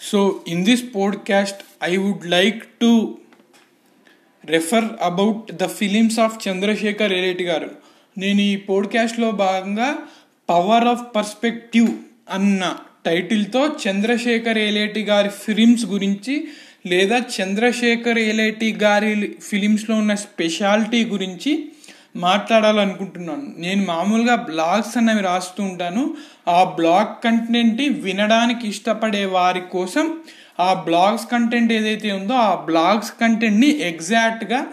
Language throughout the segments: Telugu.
So, in this podcast, I would like to refer about the films of Chandrasekhar Yeleti garu. నేను ఈ పోడ్కాస్ట్లో భాగంగా పవర్ ఆఫ్ పర్స్పెక్టివ్ అన్న టైటిల్తో చంద్రశేఖర్ ఏలేటి గారి ఫిలిమ్స్ గురించి లేదా చంద్రశేఖర్ ఏలేటి గారి ఫిలిమ్స్లో ఉన్న స్పెషాలిటీ గురించి మాట్లాడాలనుకుంటున్నాను. నేను మామూలుగా బ్లాగ్స్ అనేవి రాస్తూ ఉంటాను. ఆ బ్లాగ్ కంటెంట్ వినడానికి ఇష్టపడే వారి కోసం ఆ బ్లాగ్స్ కంటెంట్ ఏదైతే ఉందో ఆ బ్లాగ్స్ కంటెంట్ని ఎగ్జాక్ట్గా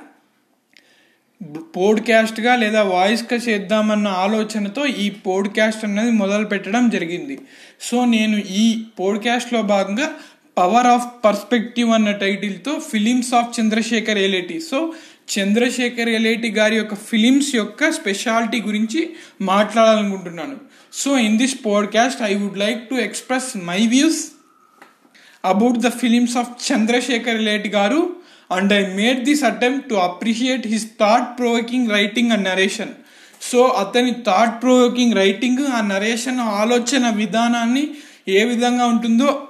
పోడ్కాస్ట్గా లేదా వాయిస్గా చేద్దామన్న ఆలోచనతో ఈ పోడ్కాస్ట్ అనేది మొదలు పెట్టడం జరిగింది. సో నేను ఈ పోడ్కాస్ట్లో భాగంగా పవర్ ఆఫ్ పర్స్పెక్టివ్ అన్న టైటిల్తో films of Chandrasekhar Yeleti so Chandrasekhar Yeleti గారి యొక్క ఫిలిమ్స్ యొక్క స్పెషాలిటీ గురించి మాట్లాడాలనుకుంటున్నాను. So in this podcast I would like to express my views about the films of Chandrasekhar Yeleti garu and I made this attempt to appreciate his thought provoking writing and narration so అతని థాట్ ప్రోవోకింగ్ రైటింగ్ ఆ నరేషన్ ఆలోచన విధానాన్ని ఏ విధంగా ఉంటుందో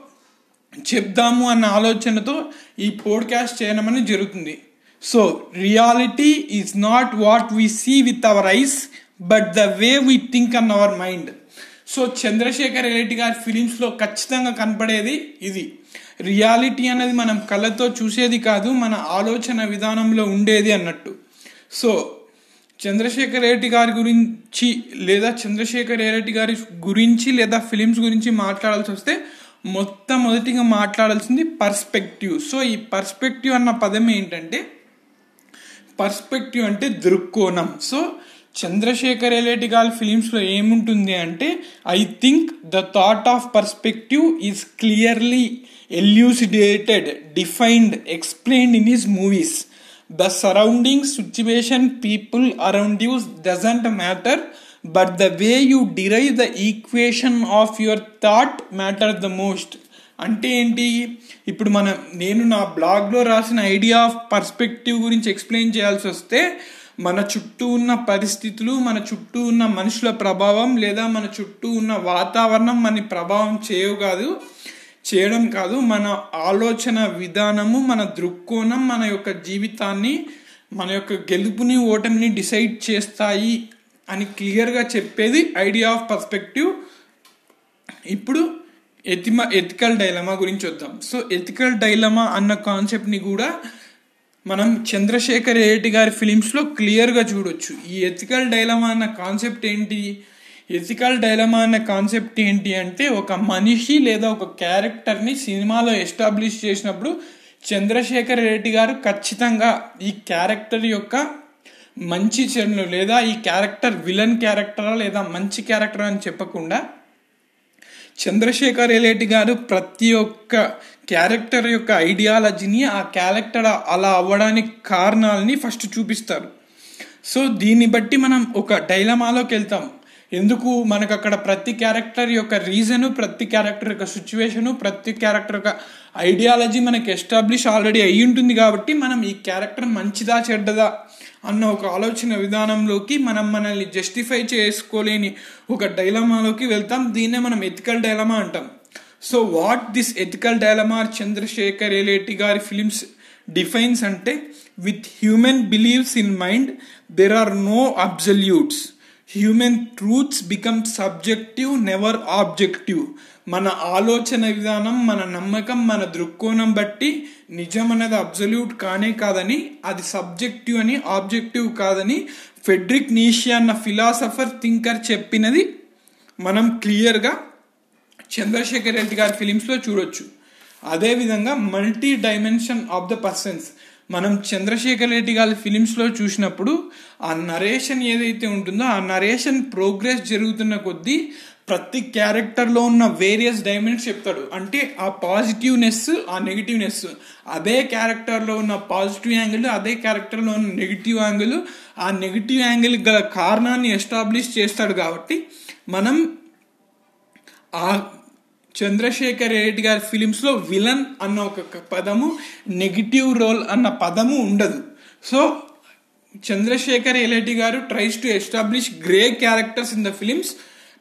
చెప్దాము అన్న ఆలోచనతో ఈ పోడ్కాస్ట్ చేయడమని జరుగుతుంది. So reality is not what we see with our eyes but the way we think on our mind so Chandrasekhar Reddy గారి ఫిలిమ్స్లో ఖచ్చితంగా కనపడేది ఇది. రియాలిటీ అనేది మనం కళ్ళతో చూసేది కాదు మన ఆలోచన విధానంలో ఉండేది అన్నట్టు. సో చంద్రశేఖర్ రెడ్డి గారి గురించి లేదా చంద్రశేఖర్ రెడ్డి గారి గురించి లేదా ఫిలిమ్స్ గురించి మాట్లాడాల్సి వస్తే మొట్టమొదటిగా మాట్లాడాల్సింది పర్స్పెక్టివ్ సో ఈ పర్స్పెక్టివ్ అన్న పదం ఏంటంటే పర్స్పెక్టివ్ అంటే దృక్కోణం. సో చంద్రశేఖర్ ఎలేటి గారి ఫిలిమ్స్లో ఏముంటుంది అంటే I think the thought of perspective is clearly elucidated defined explained in his movies the surrounding situation people around us doesn't matter but the way you derive the equation of your thought matter the most అంటే ఏంటి? ఇప్పుడు మనం నేను నా బ్లాగ్లో రాసిన ఐడియా ఆఫ్ పర్స్పెక్టివ్ గురించి ఎక్స్ప్లెయిన్ చేయాల్సి వస్తే మన చుట్టూ ఉన్న పరిస్థితులు మన చుట్టూ ఉన్న మనుషుల ప్రభావం లేదా మన చుట్టూ ఉన్న వాతావరణం మన ప్రభావం చేయవు కాదు చేయడం కాదు. మన ఆలోచన విధానము మన దృక్కోణం మన యొక్క జీవితాన్ని మన యొక్క గెలుపుని ఓటమిని డిసైడ్ చేస్తాయి అని క్లియర్గా చెప్పేది ఐడియా ఆఫ్ పర్స్పెక్టివ్. ఇప్పుడు ఎతిమా ఎథికల్ డైలమా గురించి వద్దాం సో ఎథికల్ డైలమా అన్న కాన్సెప్ట్ని కూడా మనం చంద్రశేఖర్ రెడ్డి గారి ఫిలిమ్స్లో క్లియర్గా చూడొచ్చు. ఈ ఎథికల్ డైలమా అన్న కాన్సెప్ట్ ఏంటి? ఎథికల్ డైలమా అన్న కాన్సెప్ట్ ఏంటి అంటే ఒక మనిషి లేదా ఒక క్యారెక్టర్ని సినిమాలో ఎస్టాబ్లిష్ చేసినప్పుడు చంద్రశేఖర్ రెడ్డి గారు ఖచ్చితంగా ఈ క్యారెక్టర్ యొక్క మంచి చెడులు లేదా ఈ క్యారెక్టర్ విలన్ క్యారెక్టరా లేదా మంచి క్యారెక్టర్ అని చెప్పకుండా చంద్రశేఖర్ ఎలేటి గారు ప్రతి ఒక్క క్యారెక్టర్ యొక్క ఐడియాలజీని ఆ క్యారెక్టర్ అలా అవ్వడానికి కారణాలని ఫస్ట్ చూపిస్తారు. సో దీన్ని బట్టి మనం ఒక డైలమాలోకి వెళ్తాం. ఎందుకు మనకు అక్కడ ప్రతి క్యారెక్టర్ యొక్క రీజను ప్రతి క్యారెక్టర్ యొక్క సిచ్యువేషను ప్రతి క్యారెక్టర్ యొక్క ఐడియాలజీ మనకి ఎస్టాబ్లిష్ ఆల్రెడీ అయి ఉంటుంది కాబట్టి మనం ఈ క్యారెక్టర్ మంచిదా చెడ్డదా అన్న ఒక ఆలోచన విధానంలోకి మనం మనల్ని జస్టిఫై చేసుకోలేని ఒక డైలమాలోకి వెళ్తాం. దీన్నే మనం ఎథికల్ డైలమా అంటాం. So what this ethical dilemma Chandrasekhar Yeleti గారి ఫిలిమ్స్ డిఫైన్స్ అంటే with human believes in mind there are no absolutes human truths become subjective never objective మన ఆలోచన విధానం మన నమ్మకం మన దృక్కోణం బట్టి నిజం అనేది అబ్జల్యూట్ కానే కాదని అది సబ్జెక్టివ్ అని ఆబ్జెక్టివ్ కాదని ఫెడ్రిక్ నీషియా అన్న ఫిలాసఫర్ థింకర్ చెప్పినది మనం క్లియర్గా చంద్రశేఖర్ రెడ్డి గారి ఫిలిమ్స్లో చూడొచ్చు. అదేవిధంగా multi dimension of the persons మనం చంద్రశేఖర్ రెడ్డి గారి ఫిలిమ్స్లో చూసినప్పుడు ఆ నరేషన్ ఏదైతే ఉంటుందో ఆ నరేషన్ ప్రోగ్రెస్ జరుగుతున్న కొద్దీ ప్రతి క్యారెక్టర్లో ఉన్న వేరియస్ డైమెన్షన్స్ చెప్తాడు. అంటే ఆ పాజిటివ్నెస్ ఆ నెగిటివ్నెస్. అదే క్యారెక్టర్లో ఉన్న పాజిటివ్ యాంగిల్ అదే క్యారెక్టర్లో ఉన్న నెగిటివ్ యాంగిల్. ఆ నెగిటివ్ యాంగిల్ గల కారణాన్ని ఎస్టాబ్లిష్ చేస్తాడు కాబట్టి మనం ఆ చంద్రశేఖర్ రెడ్డి గారి ఫిలిమ్స్లో విలన్ అన్న ఒక పదము నెగిటివ్ రోల్ అన్న పదము ఉండదు. So Chandrasekhar Yeleti garu tries to establish grey characters in the films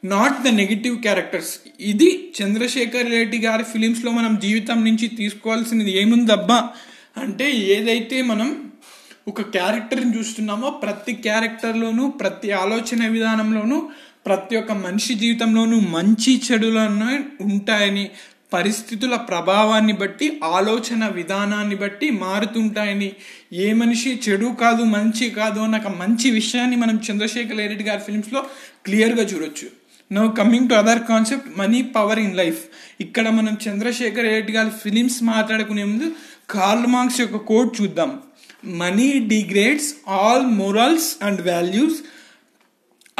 not the negative characters ఇది చంద్రశేఖర్ రెడ్డి గారి ఫిలిమ్స్లో మనం జీవితం నుంచి తీసుకోవాల్సినది ఏముందబ్బా? అంటే ఏదైతే మనం ఒక క్యారెక్టర్ని చూస్తున్నామో ప్రతి క్యారెక్టర్లోనూ ప్రతి ఆలోచన విధానంలోనూ ప్రతి ఒక్క మనిషి జీవితంలోనూ మంచి చెడులను ఉంటాయని పరిస్థితుల ప్రభావాన్ని బట్టి ఆలోచన విధానాన్ని బట్టి మారుతుంటాయని. ఏ మనిషి చెడు కాదు మంచి కాదు అన్న ఒక మంచి విషయాన్ని మనం చంద్రశేఖర్ రెడ్డి గారి ఫిల్మ్స్లో క్లియర్గా చూడొచ్చు. Now coming to other concept money power in life ఇక్కడ మనం చంద్రశేఖర్ రెడ్డి గారి ఫిలిమ్స్ మాట్లాడుకునే ముందు కార్ల్ మార్క్స్ యొక్క కోడ్ చూద్దాం. Money degrades all morals and values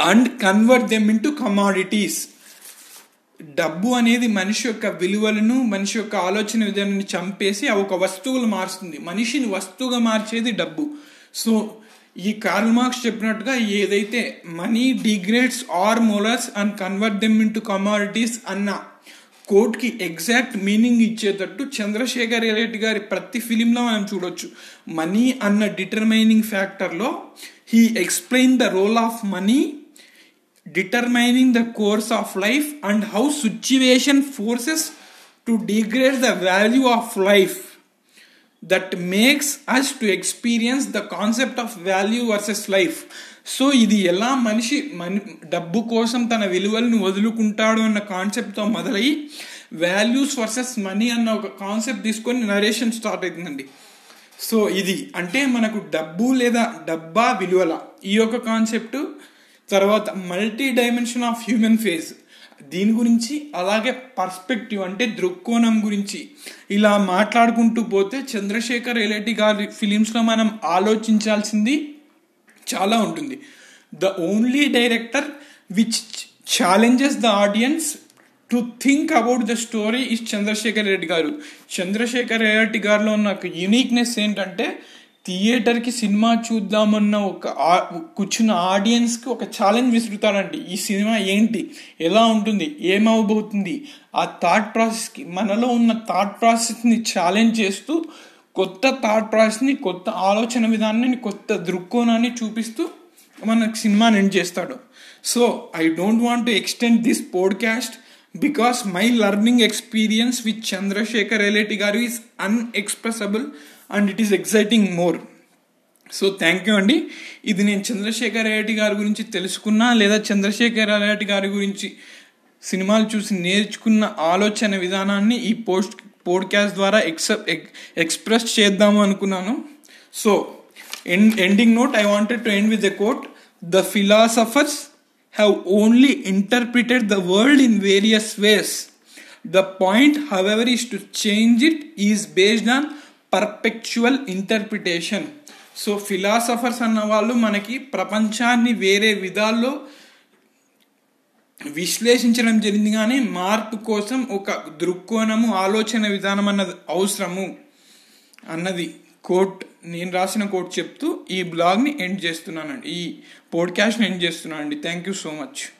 and convert them into commodities డబ్బు అనేది మనిషి యొక్క విలువలను మనిషి యొక్క ఆలోచన విధానాన్ని చంపేసి అవి ఒక వస్తువులు మారుస్తుంది. మనిషిని వస్తువుగా మార్చేది డబ్బు. సో ఈ కార్ల్ మార్క్స్ చెప్పినట్టుగా ఏదైతే money degrades our morals and convert them into commodities అన్న కోట్కి ఎగ్జాక్ట్ మీనింగ్ ఇచ్చేటట్టు చంద్రశేఖర్ రెడ్డి గారి ప్రతి ఫిలింలో మనం చూడొచ్చు. మనీ అన్న determining ఫ్యాక్టర్లో he explain the role of money determining the course of life and how situation forces to degrade the value of life that makes us to experience the concept of value versus life so ఇది ఎలా మనిషి మన డబ్బు కోసం తన విలువలను వదులుకుంటాడు అన్న కాన్సెప్ట్తో మొదలయ్యి వాల్యూస్ వర్సెస్ మనీ అన్న ఒక కాన్సెప్ట్ తీసుకొని నరేషన్ స్టార్ట్ అవుతుందండి సో ఇది అంటే మనకు డబ్బు లేదా డబ్బా విలువల ఈ యొక్క కాన్సెప్ట్ తర్వాత multi dimension of human face. దీని గురించి అలాగే పర్స్పెక్టివ్ అంటే దృక్కోణం గురించి. ఇలా మాట్లాడుకుంటూ పోతే చంద్రశేఖర్ ఎలటి గారి ఫిలిమ్స్లో మనం ఆలోచించాల్సింది చాలా ఉంటుంది. The only director which challenges the audience to think about the story is Chandrasekhar Reddy garu. Chandrasekhar Reddy గారిలో ఉన్న యూనిక్నెస్ ఏంటంటే థియేటర్కి సినిమా చూద్దామన్న ఒక కూర్చున్న ఆడియన్స్కి ఒక ఛాలెంజ్ విసురుతాడండి ఈ సినిమా ఏంటి? ఎలా ఉంటుంది? ఏమవబోతుంది ఆ థాట్ ప్రాసెస్కి మనలో ఉన్న థాట్ ప్రాసెస్ని ఛాలెంజ్ చేస్తూ కొత్త థాట్ ప్రాసెస్ని కొత్త ఆలోచన విధానాన్ని కొత్త దృక్కోణాన్ని చూపిస్తూ మనకు సినిమాని ఎండ్ చేస్తాడు. So I don't want to extend this podcast because my learning experience with Chandrasekhar Yeleti garu is unexpressable and it is exciting more so thank you అండి ఇది నేను చంద్రశేఖర్ రెడ్డి గారి గురించి తెలుసుకున్నా లేదా చంద్రశేఖర్ రెడ్డి గారి గురించి సినిమాలు చూసి నేర్చుకున్న ఆలోచన విధానాన్ని ఈ పోస్ట్ పోడ్కాస్ట్ ద్వారా ఎక్స్ ఎక్స్ప్రెస్ చేద్దాము అనుకున్నాను. So end ending note I wanted to end with the quote the philosophers have only interpreted the world in various ways the point however is to change it is based on perpetual interpretation so philosophers అన్న వాళ్ళు మనకి ప్రపంచాన్ని వేరే విధాల్లో విశ్లేషించడం జరిగింది కానీ మార్పు కోసం ఒక దృక్కోణము ఆలోచన విధానం అన్నది అవసరము అన్నది కోట్ నేను రాసిన కోట్ చెప్తూ ఈ బ్లాగ్ని ఎండ్ చేస్తున్నానండి. ఈ పోడ్కాస్ట్ని ఎండ్ చేస్తున్నానండి. Thank you so much